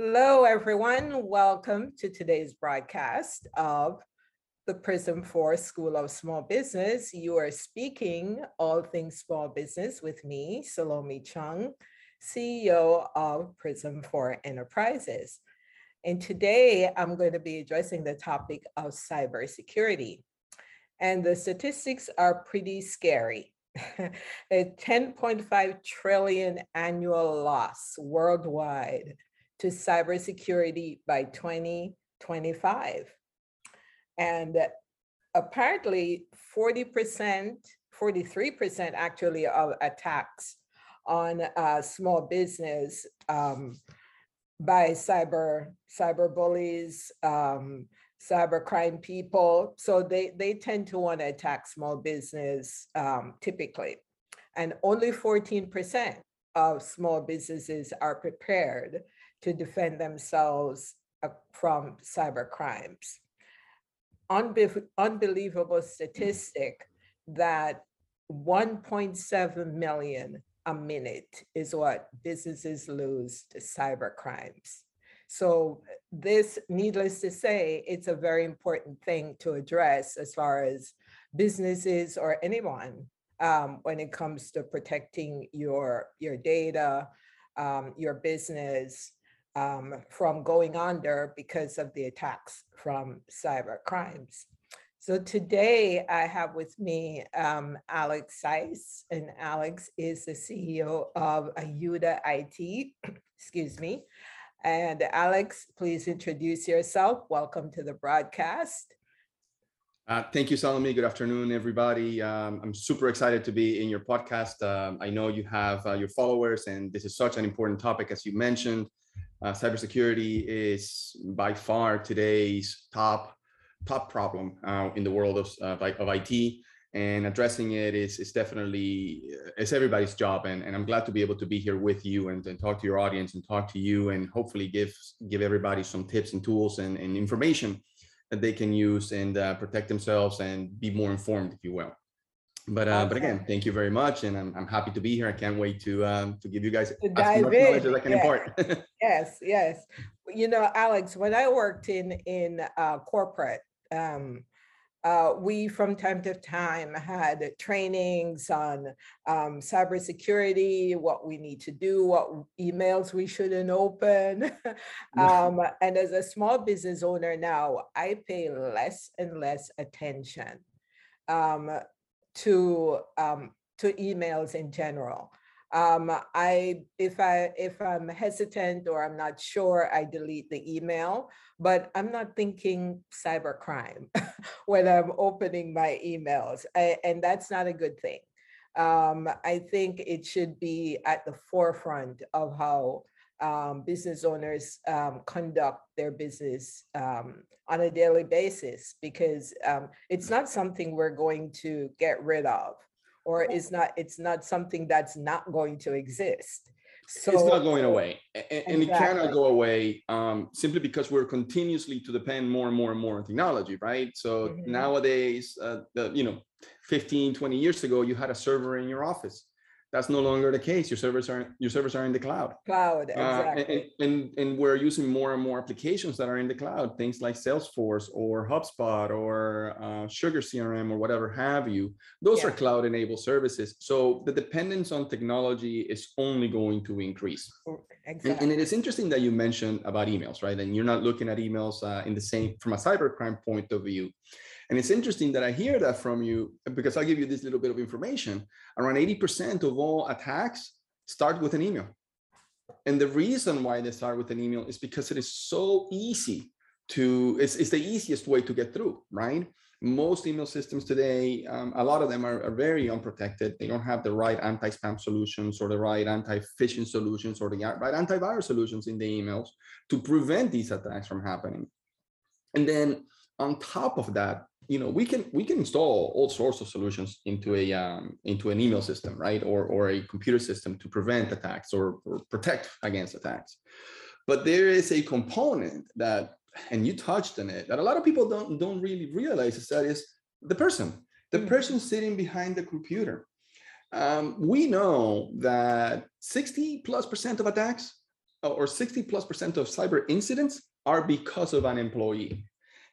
Hello, everyone. Welcome to today's broadcast of the Prism for School of Small Business. You are speaking all things small business with me, Salome Chung, CEO of Prism for Enterprises. And today I'm going to be addressing the topic of cybersecurity. And the statistics are pretty scary. a 10.5 trillion annual loss worldwide to cybersecurity by 2025. And apparently 40%, 43% actually of attacks on uh, small business um, by cyber cyber bullies, um, cyber crime people. So they, they tend to want to attack small business um, typically. And only 14% of small businesses are prepared to defend themselves uh, from cyber crimes. Unbe unbelievable statistic that 1.7 million a minute is what businesses lose to cyber crimes. So this, needless to say, it's a very important thing to address as far as businesses or anyone um, when it comes to protecting your, your data, um, your business um, from going under because of the attacks from cyber crimes. So today I have with me um, Alex Saiz, and Alex is the CEO of Aiuda IT, excuse me, and Alex, please introduce yourself. Welcome to the broadcast. Uh, thank you, Salome. Good afternoon, everybody. Um, I'm super excited to be in your podcast. Um, I know you have uh, your followers, and this is such an important topic, as you mentioned. Uh, cybersecurity is by far today's top top problem uh, in the world of, of IT and addressing it is, is definitely uh, it's everybody's job and, and i'm glad to be able to be here with you and, and talk to your audience and talk to you and hopefully give give everybody some tips and tools and, and information that they can use and uh, protect themselves and be more informed if you will but uh, but again thank you very much and I'm, I'm happy to be here. I can't wait to um, to give you guys as much knowledge as i can impart. Yes yes. You know alex when i worked in in uh, corporate um, uh, we from time to time had trainings on um, cybersecurity, what we need to do, what emails we shouldn't open. um, and as a small business owner now, I pay less and less attention. Um, to um, to emails in general. Um, I if I if I'm hesitant or I'm not sure, I delete the email but I'm not thinking cybercrime when I'm opening my emails. I, and that's not a good thing. Um, I think it should be at the forefront of how um, business owners um, conduct their business um, on a daily basis because um, it's not something we're going to get rid of or it's not it's not something that's not going to exist so it's not going away, and, exactly. it cannot go away um, simply because we're continuously to depend more and more and more on technology, right? So mm-hmm. nowadays, uh, the, you know, 15, 20 years ago, you had a server in your office that's no longer the case. Your servers are your servers are in the cloud. Cloud, exactly. Uh, and, and, and we're using more and more applications that are in the cloud, things like Salesforce or HubSpot or uh, Sugar CRM or whatever have you. Those yeah. are cloud-enabled services. So the dependence on technology is only going to increase. Exactly. And, and, it is interesting that you mentioned about emails, right? And you're not looking at emails uh, in the same from a cybercrime point of view. And it's interesting that I hear that from you because I'll give you this little bit of information. Around 80% of all attacks start with an email. And the reason why they start with an email is because it is so easy to, it's, it's the easiest way to get through, right? Most email systems today, um, a lot of them are, are, very unprotected. They don't have the right anti-spam solutions or the right anti-phishing solutions or the right antivirus solutions in the emails to prevent these attacks from happening. And then on top of that, you know we can we can install all sorts of solutions into a um, into an email system right? Or or a computer system to prevent attacks or, or protect against attacks. But there is a component that and you touched on it that a lot of people don't don't really realize is that is the person the mm. person sitting behind the computer. Um, we know that 60 plus percent of attacks or 60 plus percent of cyber incidents are because of an employee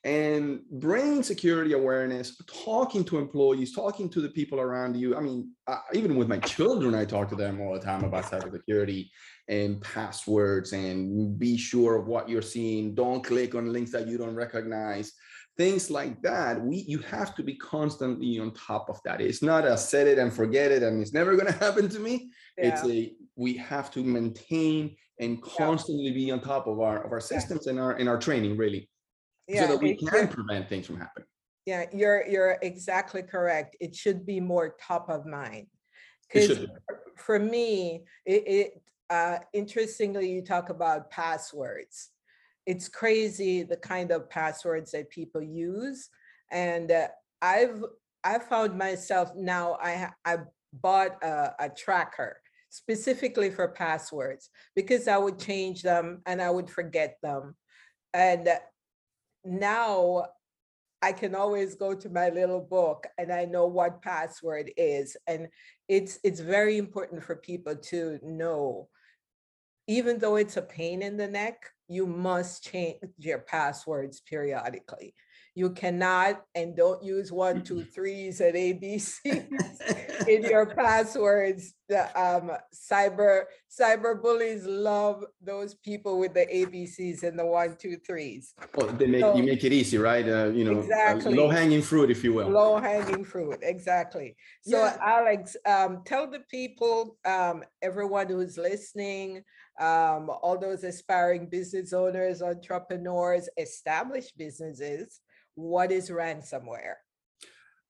and bringing security awareness talking to employees talking to the people around you. I mean uh, even with my children i talk to them all the time about cybersecurity and passwords and be sure of what you're seeing. Don't click on links that you don't recognize. Things like that. We you have to be constantly on top of that. It's not a set it and forget it and it's never going to happen to me. Yeah. it's a we have to maintain and constantly yeah. be on top of our of our systems yeah. and our in our training really yeah, so that we can prevent things from happening. Yeah you're you're exactly correct. It should be more top of mind. Because for me it, it uh interestingly you talk about passwords. It's crazy the kind of passwords that people use and uh, i've i found myself now i i bought a, a tracker specifically for passwords because i would change them and i would forget them. And now I can always go to my little book and I know what password is. And it's it's very important for people to know, even though it's a pain in the neck, you must change your passwords periodically. You cannot and don't use one, two, threes and ABCs in your passwords. The um, cyber cyber bullies love those people with the ABCs and the one, two, threes. Well, they make so, you make it easy, right? Uh, you know, exactly. low hanging fruit, if you will. Low hanging fruit, exactly. So, yeah. Alex, um, tell the people, um, everyone who's listening, um, all those aspiring business owners, entrepreneurs, established businesses, what is ransomware?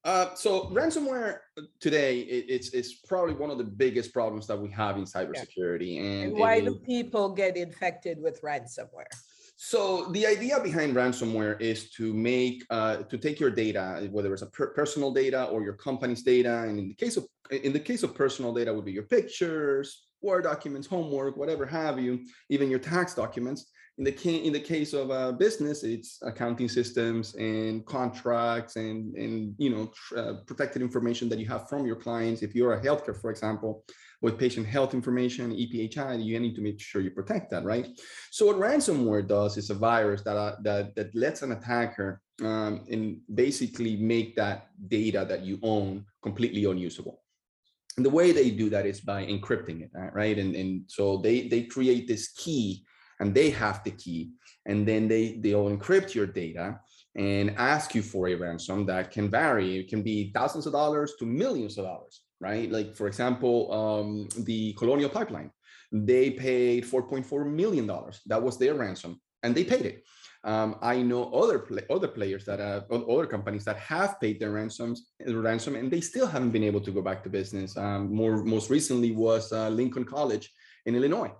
Uh, so ransomware uh, today it, it's it's probably one of the biggest problems that we have in cybersecurity. And, and why do people get infected with ransomware? So the idea behind ransomware is to make uh, to take your data, whether it's a per personal data or your company's data, and in the case of in the case of personal data, would be your pictures, Word documents, homework, whatever have you, even your tax documents. In the, in the case of a business, it's accounting systems and contracts and, and you know, tr- uh, protected information that you have from your clients. If you're a healthcare, for example, with patient health information, EPHI, you need to make sure you protect that, right? So what ransomware does is a virus that, uh, that, that lets an attacker um, and basically make that data that you own completely unusable. And the way they do that is by encrypting it, right? And, and so they, they create this key and they have the key and then they they'll encrypt your data and ask you for a ransom that can vary. It can be thousands of dollars to millions of dollars right? Like for example um, the colonial pipeline. They paid 4.4 million dollars. That was their ransom and they paid it. Um, I know other play, other players that have other companies that have paid their ransoms ransom and they still haven't been able to go back to business. Um, more most recently was uh, Lincoln College in Illinois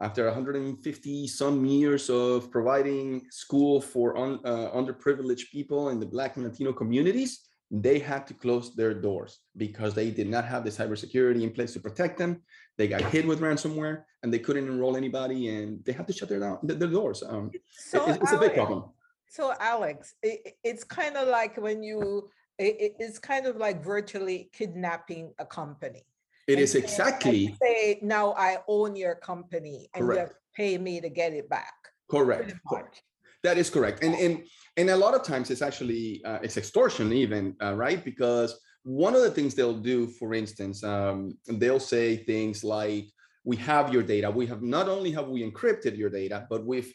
after 150 some years of providing school for un, uh, underprivileged people in the Black and Latino communities, they had to close their doors because they did not have the cybersecurity in place to protect them. They got hit with ransomware and they couldn't enroll anybody and they had to shut their, down, their doors. Um, so it, it's Alex, a big problem. So Alex, it, it's kind of like when you, it, it's kind of like virtually kidnapping a company it is exactly. Say now I own your company and correct. you pay me to get it back. Correct. correct. That is correct. And and and a lot of times it's actually uh, it's extortion even uh, right because one of the things they'll do, for instance, um, they'll say things like, "We have your data. We have not only have we encrypted your data, but we've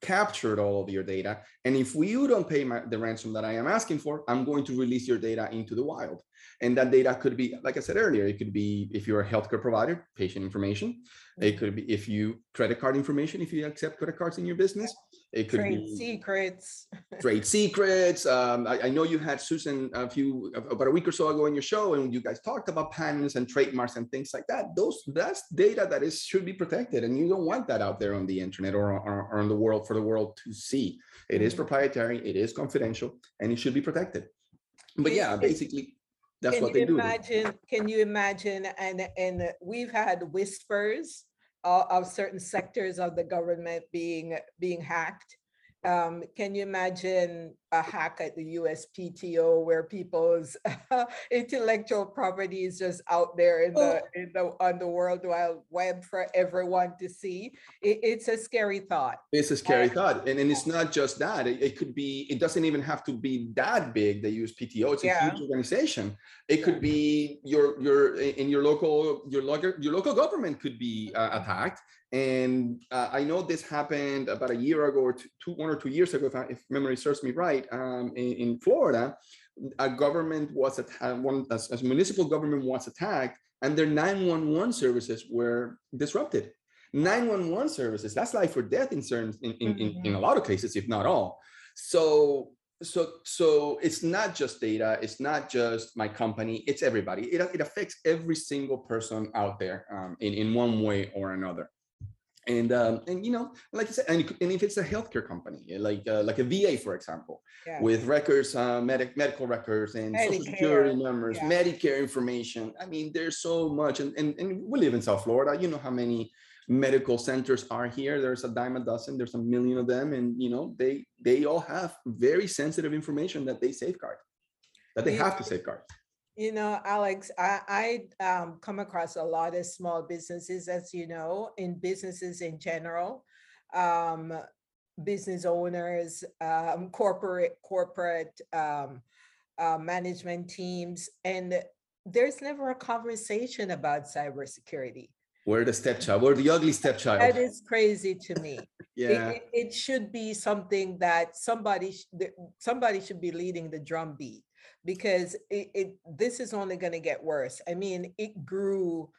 captured all of your data. And if you don't pay my, the ransom that I am asking for, I'm going to release your data into the wild. And that data could be, like I said earlier, it could be if you're a healthcare provider, patient information. It mm-hmm. could be if you credit card information, if you accept credit cards in your business. It could trade be secrets. trade secrets. Um, I, I, know you had Susan a few about a week or so ago in your show, and you guys talked about patents and trademarks and things like that. Those that's data that is should be protected, and you don't want that out there on the internet or, or, or on the world for the world to see. It is mm-hmm. proprietary, it is confidential, and it should be protected. But yeah, basically, that's can what they do. Imagine, can you imagine? And and we've had whispers of certain sectors of the government being being hacked um, can you imagine a hack at the USPTO where people's intellectual property is just out there in the, in the, on the World Wide Web for everyone to see? It, it's a scary thought. It's a scary thought. And, and it's not just that. It, it could be, it doesn't even have to be that big, the USPTO. It's a Yeah. huge organization. It could be your, your, in your local, your local, your local government could be uh, attacked. And uh, I know this happened about a year ago or two, one or two years ago, if, I, if memory serves me right, um, in, in Florida. A government was attacked, one, as, as municipal government was attacked and their 911 services were disrupted. 911 services, that's life or death in certain, in, in, in, in a lot of cases, if not all. So, so, so it's not just data, it's not just my company, it's everybody. It, it affects every single person out there um, in, in one way or another. And um, and you know, like I said, and, and if it's a healthcare company, like uh, like a VA, for example, Yeah. with records, uh, medic, medical records and social security numbers, yeah. Medicare information. I mean, there's so much, and, and and we live in South Florida. You know how many medical centers are here. There's a dime a dozen. There's a million of them, and you know they they all have very sensitive information that they safeguard, that they have to safeguard. You know, Alex, I, I um, come across a lot of small businesses, as you know, in businesses in general. Um, business owners, um, corporate, corporate um, uh, management teams, and there's never a conversation about cybersecurity. We're the stepchild. We're the ugly That stepchild. is crazy to me. Yeah. It, it should be something that somebody, that somebody should be leading the drum beat because it, it, this is only gonna get worse. I mean, it grew,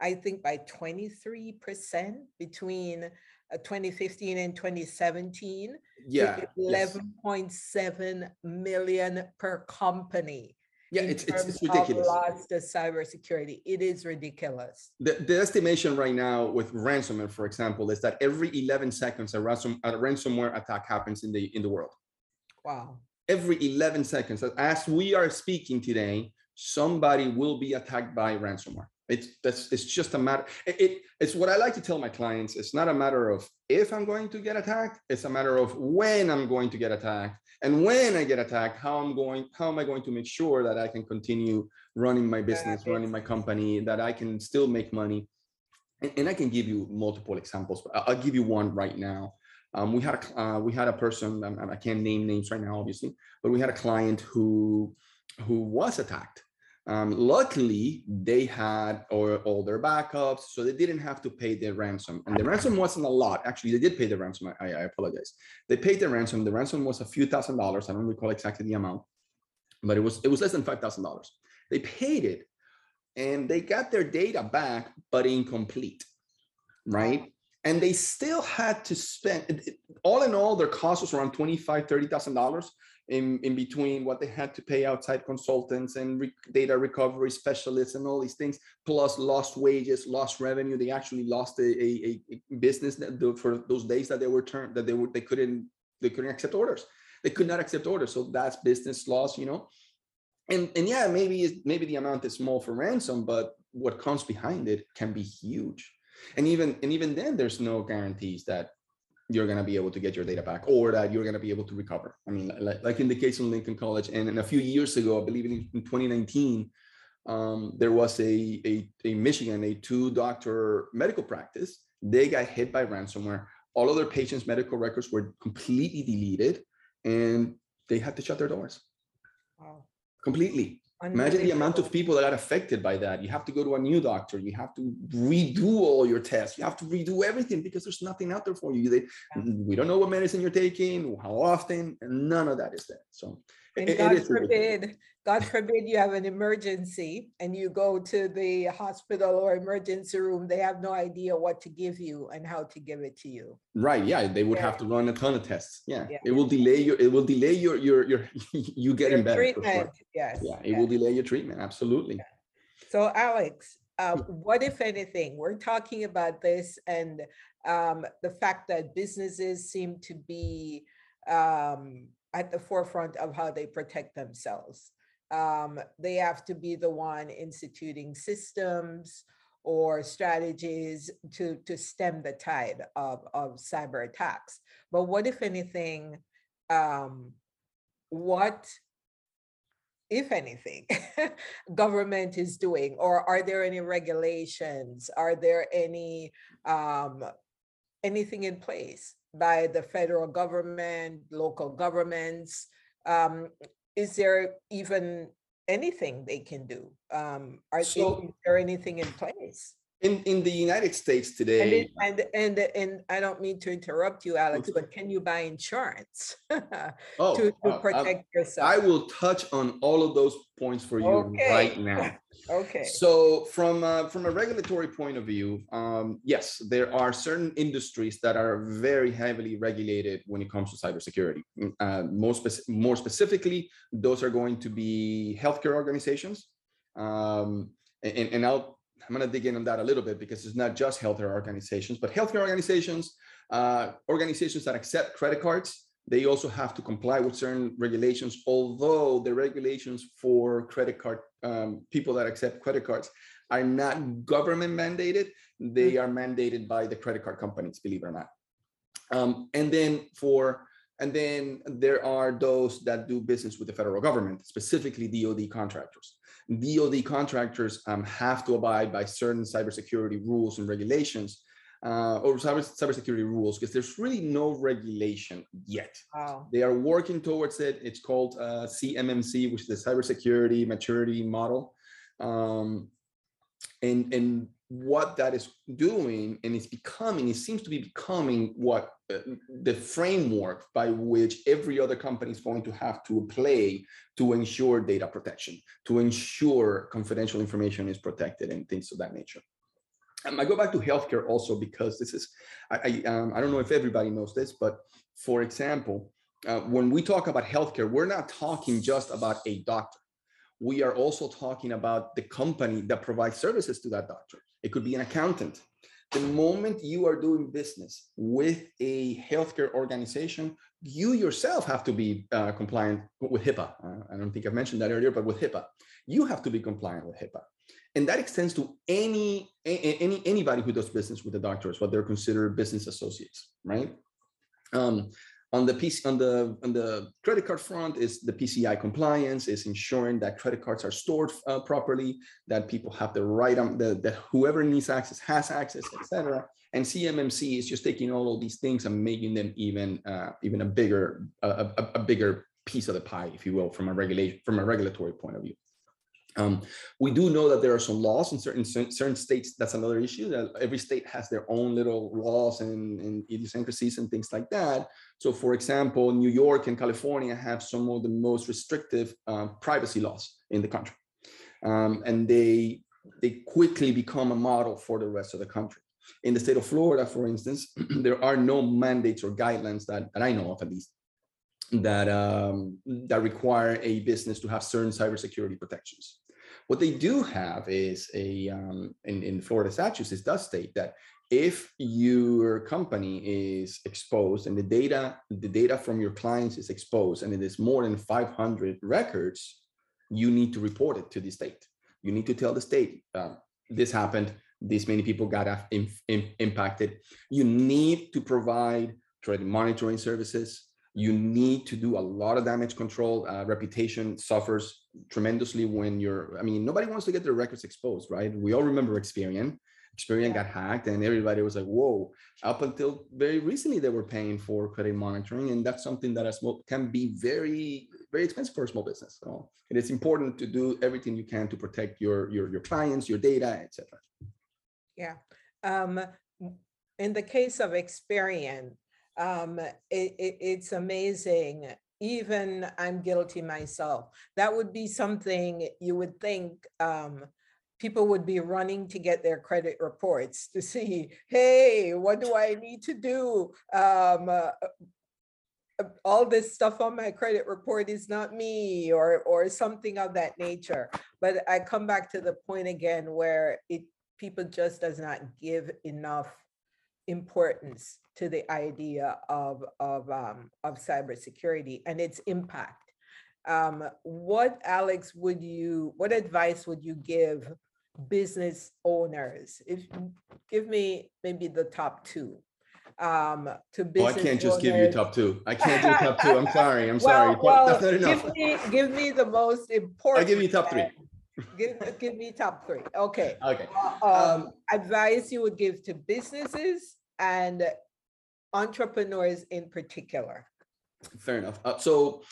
I think by twenty-three percent between uh, twenty fifteen and twenty seventeen. Yeah. yes. Eleven point seven million per company. Yeah. It's, it's, it's ridiculous. Loss to cybersecurity. It is ridiculous. The, the estimation right now with ransomware, for example, is that every 11 seconds a, ransom, a ransomware attack happens in the in the world. Wow. Every 11 seconds, as we are speaking today, somebody will be attacked by ransomware. It's that's it's just a matter. It, it- it's what I like to tell my clients. It's not a matter of if I'm going to get attacked. It's a matter of when I'm going to get attacked, and when I get attacked, how I'm going. How am I going to make sure that I can continue running my business, running my company, that I can still make money. And, and I can give you multiple examples. I'll give you one right now. Um, we had a uh, we had a person. I can't name names right now, obviously, but we had a client who who was attacked. Um, luckily, they had all, all their backups, so they didn't have to pay their ransom. And the ransom wasn't a lot. Actually, they did pay the ransom. I, I apologize. They paid the ransom. The ransom was a few thousand dollars. I don't recall exactly the amount, but it was it was less than five thousand dollars. They paid it, and they got their data back, but incomplete, right? And they still had to spend. All in all, their cost was around twenty-five, thirty thousand dollars in, in between what they had to pay outside consultants and re- data recovery specialists and all these things, plus lost wages, lost revenue. They actually lost a, a, a business that for those days that they were turned that they were they couldn't they couldn't accept orders. They could not accept orders, so that's business loss, you know. And and yeah, maybe maybe the amount is small for ransom, but what comes behind it can be huge. And even and even then, there's no guarantees that you're going to be able to get your data back or that you're going to be able to recover. I mean, like, like in the case of Lincoln College, and, and a few years ago, I believe in, in 2019, um, there was a, a, a Michigan, a two doctor medical practice. They got hit by ransomware. All of their patients' medical records were completely deleted and they had to shut their doors Wow. completely. Imagine the amount of people that are affected by that. You have to go to a new doctor. You have to redo all your tests. You have to redo everything because there's nothing out there for you. They, Yeah. we don't know what medicine you're taking, how often, and none of that is there. So And God forbid, God forbid you have an emergency and you go to the hospital or emergency room, they have no idea what to give you and how to give it to you. Right. Yeah. They would Yeah. have to run a ton of tests. Yeah. Yeah. It will delay your, it will delay your, your, your, you getting Your better. for sure. Treatment, yes. Yeah. It yes. will delay your treatment. Absolutely. So Alex, uh, what if anything, we're talking about this and um, the fact that businesses seem to be um, at the forefront of how they protect themselves. Um, they have to be the one instituting systems or strategies to, to stem the tide of, of cyber attacks. But what, if anything, um, what, if anything, government is doing? Or are there any regulations? Are there any um, anything in place by the federal government, local governments? Um, is there even anything they can do? Um, are So- is there anything in place? In, in the United States And, today, it- and, and, and I don't mean to interrupt you, Alex, but can you buy insurance to, oh, to I- protect yourself? I will touch on all of those points for you right now. Okay, So from uh, from a regulatory point of view, um, yes, there are certain industries that are very heavily regulated when it comes to cybersecurity. Mm, Uh, more, spec- more specifically, those are going to be healthcare organizations. Um, and, and I'll I'm going to dig in on that a little bit because it's not just healthcare organizations, but healthcare organizations, uh, organizations that accept credit cards, they also have to comply with certain regulations, although the regulations for credit card um, people that accept credit cards are not government mandated. They are mandated by the credit card companies, believe it or not. Um, and then for and then there are those that do business with the federal government, specifically DoD contractors. DoD contractors um, have to abide by certain cybersecurity rules and regulations, uh, or cyber cybersecurity rules, because there's really no regulation yet. wow, They are working towards it. It's called uh, CMMC, which is the Cybersecurity Maturity Model. Um, and and what that is doing, and it's becoming, it seems to be becoming what the framework by which every other company is going to have to play to ensure data protection, to ensure confidential information is protected, and things of that nature. Um, I go back to healthcare also because this is, I, I, um, I don't know if everybody knows this, but for example, uh, when we talk about healthcare, we're not talking just about a doctor. We are also talking about the company that provides services to that doctor. It could be an accountant. The moment you are doing business with a healthcare organization, you yourself have to be uh, compliant with HIPAA. Uh, I don't think I mentioned that earlier, but with HIPAA, you have to be compliant with HIPAA. And that extends to any any anybody who does business with the doctors what they're considered business associates right? Um, on the PC, on the on the credit card front is the PCI compliance is ensuring that credit cards are stored uh, properly, that people have the right um, the, that whoever needs access has access, etc. And CMMC is just taking all of these things and making them even uh, even a bigger a, a, a bigger piece of the pie, if you will, from a regulation from a regulatory point of view. Um, we do know that there are some laws in certain certain states. That's another issue. That every state has their own little laws and, and idiosyncrasies and things like that. So, for example, New York and California have some of the most restrictive uh, privacy laws in the country, um, and they they quickly become a model for the rest of the country. In the state of Florida, for instance, there are no mandates or guidelines that, that I know of, at least, that um, that require a business to have certain cybersecurity protections. What they do have is a um, in, in Florida statutes, it does state that if your company is exposed and the data the data from your clients is exposed and it is more than 500 records, you need to report it to the state. You need to tell the state uh, this happened. This many people got in, in, impacted. You need to provide credit monitoring services you need to do a lot of damage control. Uh, reputation suffers tremendously when you're, I mean, nobody wants to get their records exposed, right? We all remember Experian. Experian yeah. got hacked and everybody was like, whoa. Up until very recently, they were paying for credit monitoring. And that's something that a small, can be very, very expensive for a small business. So it is important to do everything you can to protect your, your, your clients, your data, etc. Yeah. Um, in the case of Experian, um, it, it, it's amazing. Even I'm guilty myself. That would be something you would think um, people would be running to get their credit reports to see, hey, what do I need to do? Um, uh, all this stuff on my credit report is not me or or something of that nature but i come back to the point again where it people just does not give enough importance to the idea of of um, of cybersecurity and its impact. Um, what, Alex, would you? What advice would you give business owners? If, give me maybe the top two. Um, to Oh. I can't just give you owners. top two. I can't do top two. I'm sorry. I'm sorry. Well, That's not enough. give me, give me the most important. I'll give you top three. Give, give me top three. Okay. Okay. Uh, Um, Um, advice you would give to businesses and entrepreneurs in particular. Fair enough. Uh, so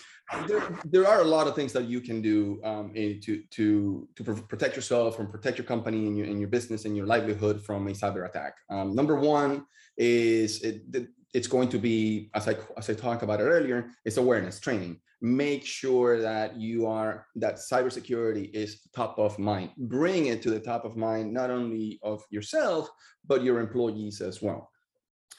there, there are a lot of things that you can do um, in, to to to pr- protect yourself and protect your company and your and your business and your livelihood from a cyber attack. Um, number one is it, it- it's going to be as I as I talked about it earlier. It's awareness training. Make sure that you are that cybersecurity is top of mind. Bring it to the top of mind not only of yourself but your employees as well.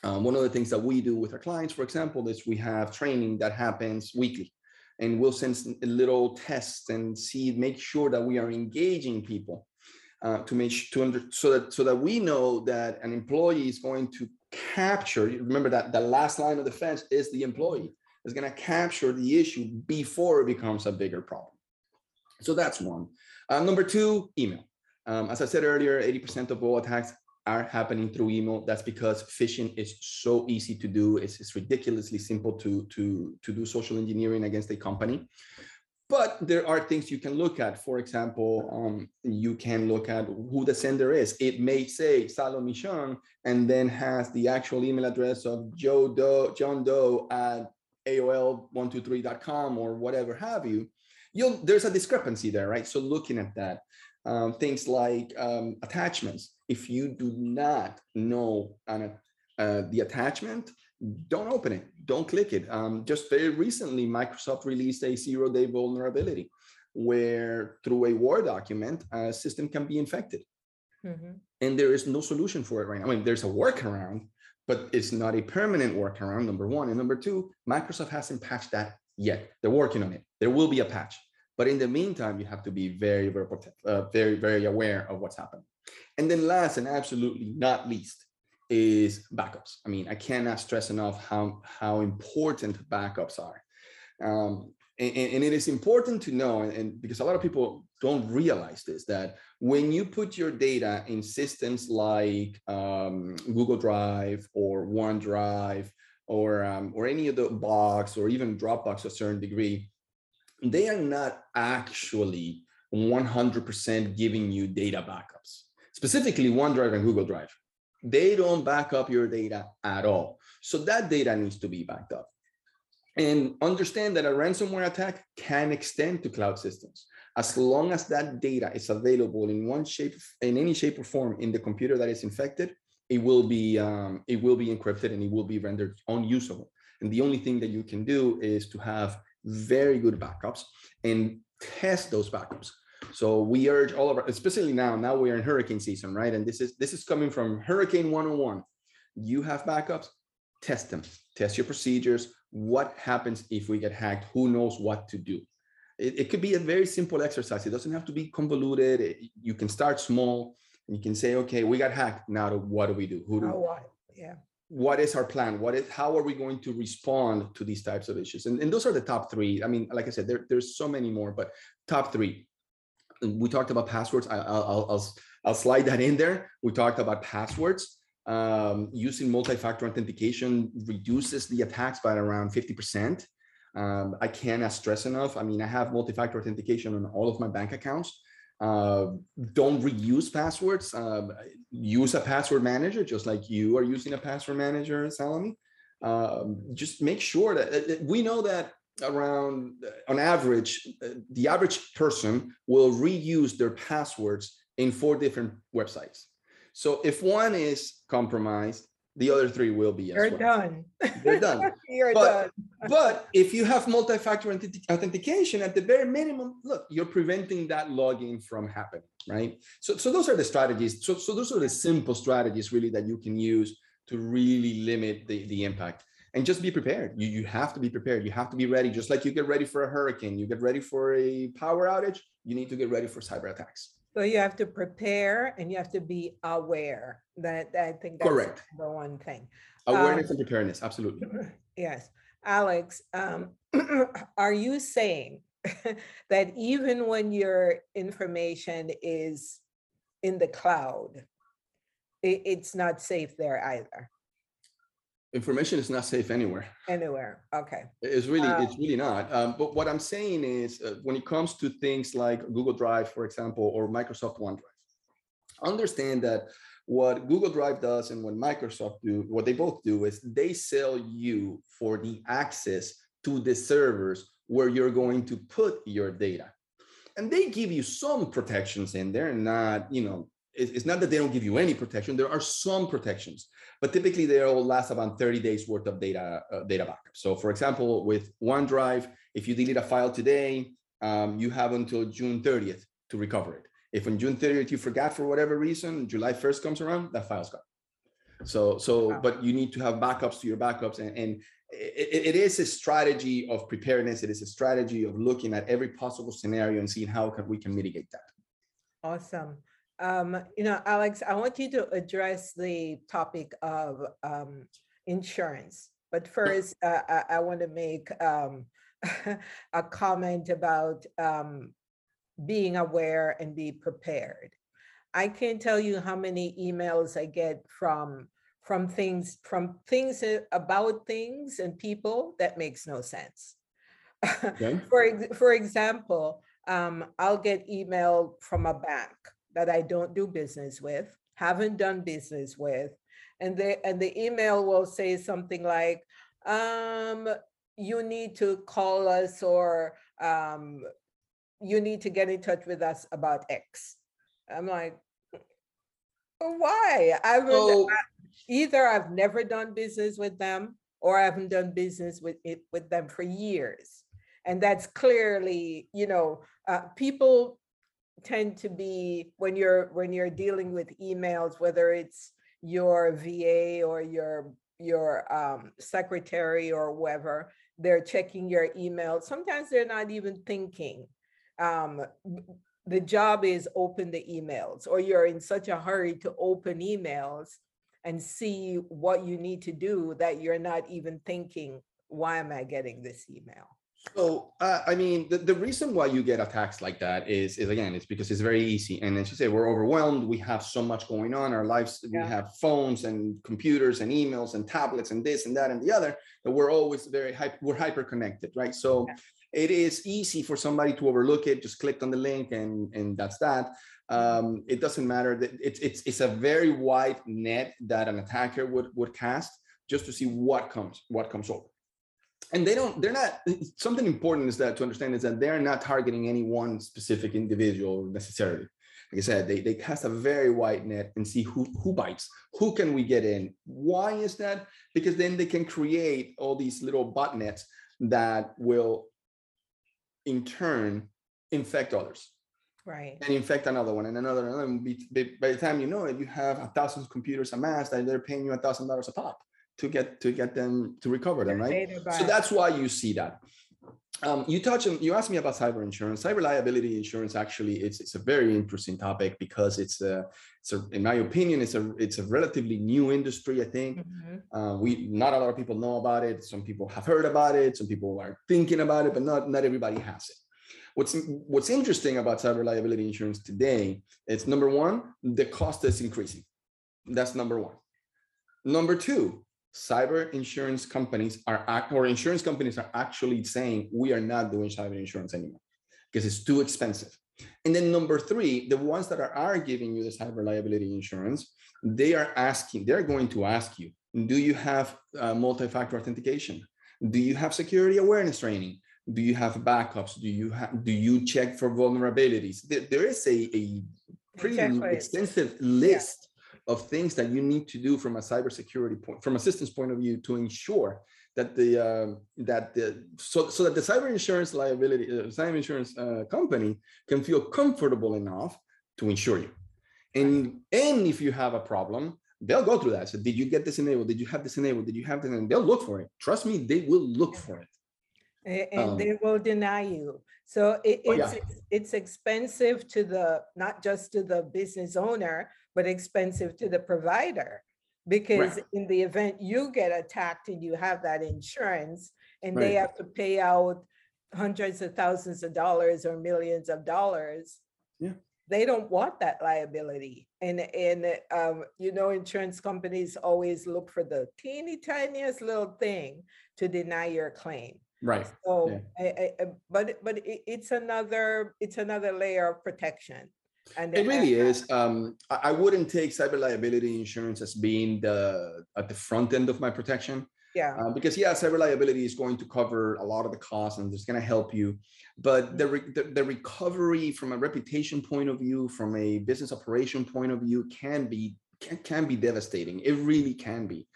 Um, one of the things that we do with our clients, for example, is we have training that happens weekly, and we'll send s- little tests and see, make sure that we are engaging people uh, to make to under, so that so that we know that an employee is going to capture. Remember that the last line of defense is the employee is going to capture the issue before it becomes a bigger problem. So that's one. Uh, number two, email. Um, as I said earlier, 80% of all attacks are happening through email. That's because phishing is so easy to do. It's, it's ridiculously simple to, to, to do social engineering against a company. But there are things you can look at. For example, um, you can look at who the sender is. It may say Salo Michon and then has the actual email address of Joe Doe, John Doe at AOL123.com or whatever have you. You'll there's a discrepancy there, right? So looking at that, um, things like um, attachments. If you do not know an, uh, the attachment, don't open it. Don't click it. Um, just very recently, Microsoft released a zero-day vulnerability where through a Word document, a system can be infected. Mhm. And there is no solution for it right now. I mean, there's a workaround, but it's not a permanent workaround, number one. And number two, Microsoft hasn't patched that yet. They're working on it. There will be a patch. But in the meantime, you have to be very, very, uh, very, very aware of what's happening. And then last and absolutely not least is backups. I mean, I cannot stress enough how, how important backups are. Um, and, and- it is important to know, and- and because a lot of people don't realize this, that when you put your data in systems like um, Google Drive or OneDrive or, um, or any of the box or even Dropbox to a certain degree, they are not actually 100% giving you data backups, specifically OneDrive and Google Drive. They don't back up your data at all. So that data needs to be backed up. And understand that a ransomware attack can extend to cloud systems. As long as that data is available in one shape, in any shape or form in the computer that is infected, it will be um, it will be encrypted and it will be rendered unusable. And the only thing that you can do is to have very good backups and test those backups. So we urge all of our, especially now, now we are in hurricane season, right? And this is this is coming from Hurricane 101. You have backups, test them, test your procedures. What happens if we get hacked? Who knows what to do? It, it could be a very simple exercise. It doesn't have to be convoluted. It- you can start small. And you can say, okay, we got hacked. Now what do we do? Who do, Oh, what? Yeah. what is our plan what is how are we going to respond to these types of issues and, and those are the top three i mean like i said there, there's so many more but top three we talked about passwords I, I'll, I'll, I'll i'll slide that in there we talked about passwords um, using multi-factor authentication reduces the attacks by around 50 percent um, i cannot stress enough i mean i have multi-factor authentication on all of my bank accounts uh, don't reuse passwords. Um, use a password manager, just like you are using a password manager, Salome. Um, just make sure that that- we know that around, on average, uh, the average person will reuse their passwords in four different websites. So if one is compromised, the other three will be You're well. done. They're done. You're But- done. But if you have multi-factor authentic- authentication, at the very minimum, look, you're preventing that login from happening, right? So, so those are the strategies. So, so those are the simple strategies really that you can use to really limit the, the impact. And just be prepared. You, you have to be prepared. You have to be ready. Just like you get ready for a hurricane, you get ready for a power outage, you need to get ready for cyber attacks. So you have to prepare and you have to be aware that, I think that's Correct. the one thing. Awareness Um, and preparedness, absolutely. Yes, Alex, um, are you saying that even when your information is in the cloud, it, it's not safe there either, Information is not safe anywhere. anywhere. Okay, It's really, Uh, it's really not. Um, but what I'm saying is, uh, when it comes to things like Google Drive, for example, or Microsoft OneDrive, understand that what Google Drive does and what Microsoft do, what they both do is they sell you for the access to the servers where you're going to put your data. And they give you some protections in there, not, you know, it's, not that they don't give you any protection. There are some protections, but typically they all last about 30 days worth of data uh, data backup. So for example, with OneDrive, if you delete a file today, um, you have until June 30th to recover it. If on June 30th you forgot for whatever reason, July 1st comes around, that file's gone. So, so, Wow. but you need to have backups to your backups and, and it, it- it is a strategy of preparedness. It is a strategy of looking at every possible scenario and seeing how can, we can mitigate that. awesome. Um, you know, Alex, I want you to address the topic of um, insurance. But first, uh, I, I want to make um, a comment about um, being aware and be prepared. I can't tell you how many emails I get from from things from things about things and people that makes no sense. Okay. for for example, um, I'll get email from a bank that I don't do business with, haven't done business with, and they and the email will say something like, um, "You need to call us," or um, "You need to get in touch with us about X." I'm like, "Oh, why? I would either I've never done business with them or I haven't done business with it with them for years. And that's clearly, you know, uh, people tend to be when you're when you're dealing with emails, whether it's your VA or your your um, secretary or whoever, they're checking your email. Sometimes they're not even thinking. Um, the job is open the emails, or you're in such a hurry to open emails and see what you need to do that you're not even thinking, why am I getting this email? So, uh, I mean, the, the reason why you get attacks like that is, is again, it's because it's very easy. And as you say, we're overwhelmed. We have so much going on. Our lives, Yeah. we have phones and computers and emails and tablets and this and that and the other, that we're always very hyper, we're hyper connected, right? So Yeah. it is easy for somebody to overlook it, just clicked on the link and, and that's that. Um, it doesn't matter that it's, it's, it's a very wide net that an attacker would, would cast just to see what comes, what comes over and they don't they're not something important is that to understand is that they're not targeting any one specific individual necessarily like i said they, they cast a very wide net and see who who bites who can we get in why is that because then they can create all these little botnets that will in turn infect others Right. and infect another one and another and another. By the time you know it, you have a thousand computers amassed and they're paying you a thousand dollars a pop to get to get them to recover them, right? So that's why you see that. Um, you touch on, you asked me about cyber insurance. Cyber liability insurance actually it's it's a very interesting topic because it's a it's a in my opinion it's a it's a relatively new industry. I think Mhm. uh, we not a lot of people know about it. Some people have heard about it. Some people are thinking about it, but not not everybody has it. What's what's interesting about cyber liability insurance today? It's number one, the cost is increasing. That's number one. Number two, cyber insurance companies are act- or insurance companies are actually saying we are not doing cyber insurance anymore because it's too expensive. And then number three, the ones that are, are giving you the cyber liability insurance, they are asking, they're going to ask you, do you have uh, multi-factor authentication? Do you have security awareness training? Do you have backups? Do you have, do you check for vulnerabilities? There, there is a, a pretty extensive list of things that you need to do from a cybersecurity point, from a systems point of view, to ensure that the um, that the so so that the cyber insurance liability, uh, cyber insurance uh, company can feel comfortable enough to insure you. And and if you have a problem, they'll go through that. So did you get this enabled? Did you have this enabled? Did you have this? And they'll look for it. Trust me, they will look for it. A- Um, And they will deny you. So it, Oh, yeah. it's, it's expensive to the, not just to the business owner, but expensive to the provider. Because in the event you get attacked and you have that insurance and they have to pay out hundreds of thousands of dollars or millions of dollars. Yeah. they don't want that liability. And and um, you know, insurance companies always look for the teeny tiniest little thing to deny your claim. Right. So, I, I, eh, eh, eh, but but it, it's another it's another layer of protection. And it really is. Um, I wouldn't take cyber liability insurance as being the at the front end of my protection. Yeah. Uh, because yeah, cyber liability is going to cover a lot of the costs and it's going to help you, but the, re- the, the recovery from a reputation point of view, from a business operation point of view, can be can, can be devastating. It really can be.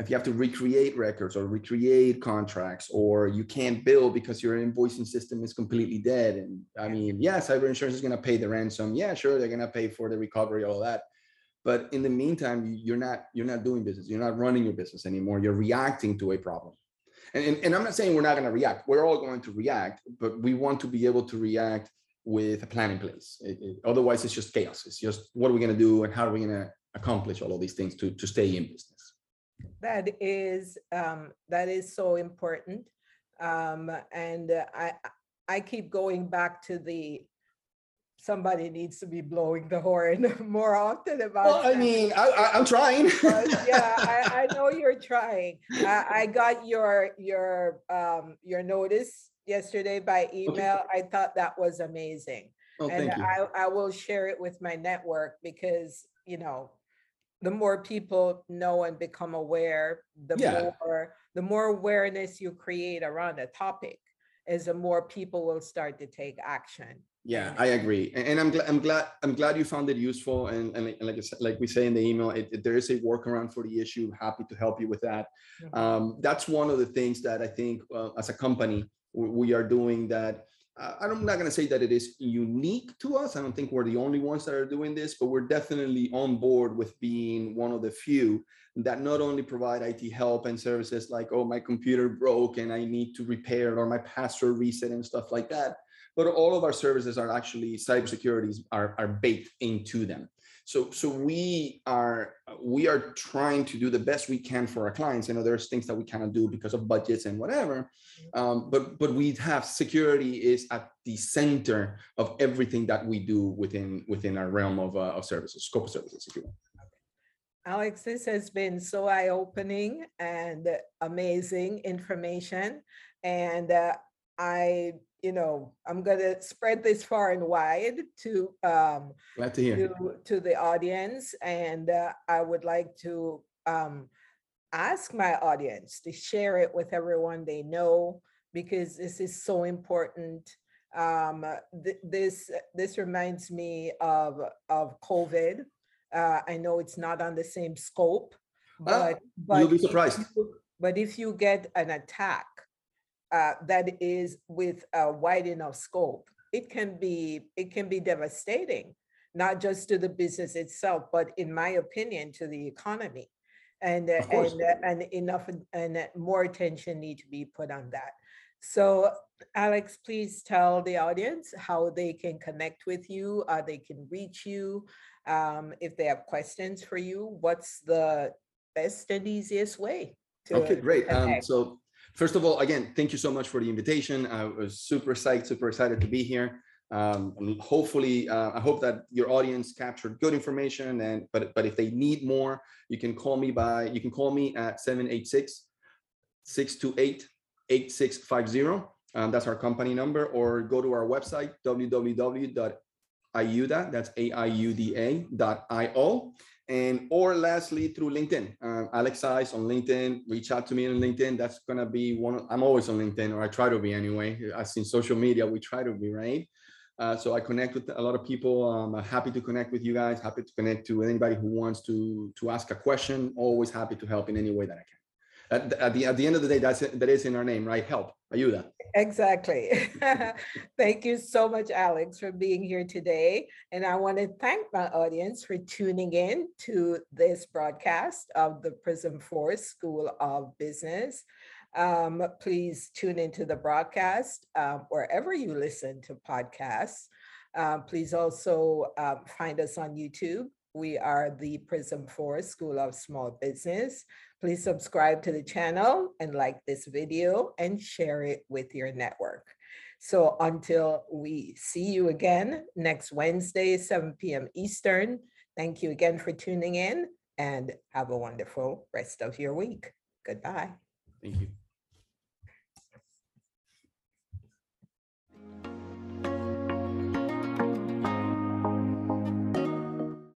If you have to recreate records or recreate contracts, or you can't bill because your invoicing system is completely dead. And I mean, yeah, cyber insurance is going to pay the ransom. Yeah, sure, they're going to pay for the recovery, all that. But in the meantime you're not you're not doing business. You're not running your business anymore. You're reacting to a problem. And, and, and i'm not saying we're not going to react. We're all going to react but we want to be able to react with a plan in place. It, it, otherwise it's just chaos. It's just what are we going to do and how are we going to accomplish all of these things to, to stay in business that is um, that is so important um, and uh, i i keep going back to the somebody needs to be blowing the horn more often about. Well, I mean, I, am trying. yeah, I, I, know you're trying. I, I got your your um, your notice yesterday by email. Okay. I thought that was amazing, oh, and I, I will share it with my network because you know the more people know and become aware, the yeah. more the more awareness you create around a topic, is the more people will start to take action yeah i agree and, and i'm glad i'm glad i'm glad you found it useful and, and, like, I said, like we say in the email it, it, there is a workaround for the issue happy to help you with that mm-hmm. um, that's one of the things that i think uh, as a company we, we are doing that i'm not going to say that it is unique to us i don't think we're the only ones that are doing this but we're definitely on board with being one of the few that not only provide IT help and services like, oh, my computer broke and I need to repair it or my password reset and stuff like that, but all of our services are actually cybersecurity are, are baked into them. So, so we are we are trying to do the best we can for our clients. I know there's things that we cannot do because of budgets and whatever, um, but but we have security is at the center of everything that we do within within our realm of, uh, of services, scope of services, if you will. Alex, this has been so eye-opening and amazing information. And uh, I you know, I'm going to spread this far and wide to um, glad to hear to, to the audience, and uh, I would like to um, ask my audience to share it with everyone they know because this is so important. Um, th- this this reminds me of of COVID. Uh, I know it's not on the same scope, but ah, but you'll be surprised. If you, but if you get an attack uh, that is with a wide enough scope, it can be it can be devastating, not just to the business itself, but in my opinion, to the economy. And uh, and uh, and enough and more attention need to be put on that. So, Alex, please tell the audience how they can connect with you, uh, they can reach you, um, if they have questions for you. What's the best and easiest way? To okay, great. Um, so First of all, again, thank you so much for the invitation. I was super psyched, super excited to be here. Um, hopefully, uh, I hope that your audience captured good information. And but but if they need more, you can call me by you can call me at 786 628 8650. Um, that's our company number, or go to our website www.aiuda. That's a and or lastly through linkedin. Uh, alex Saiz on linkedin reach out to me on linkedin. That's to be one i'm always on linkedin or i try to be anyway. As in social media we try to be right? Uh, so i connect with a lot of people. I'm happy to connect with you guys happy to connect to anybody who wants to to ask a question always happy to help in any way that i can at, at, the, at the end of the day, that's that is in our name, right? Help, ayuda. Exactly. thank you so much, Alex, for being here today. And I want to thank my audience for tuning in to this broadcast of the Prism Force School of Business. Um, please tune into the broadcast um, wherever you listen to podcasts. Um, please also um, find us on YouTube. We are the Prism Force School of Small Business. Please subscribe to the channel and like this video and share it with your network. So until we see you again next Wednesday, seven PM Eastern, thank you again for tuning in and have a wonderful rest of your week. Goodbye. Thank you.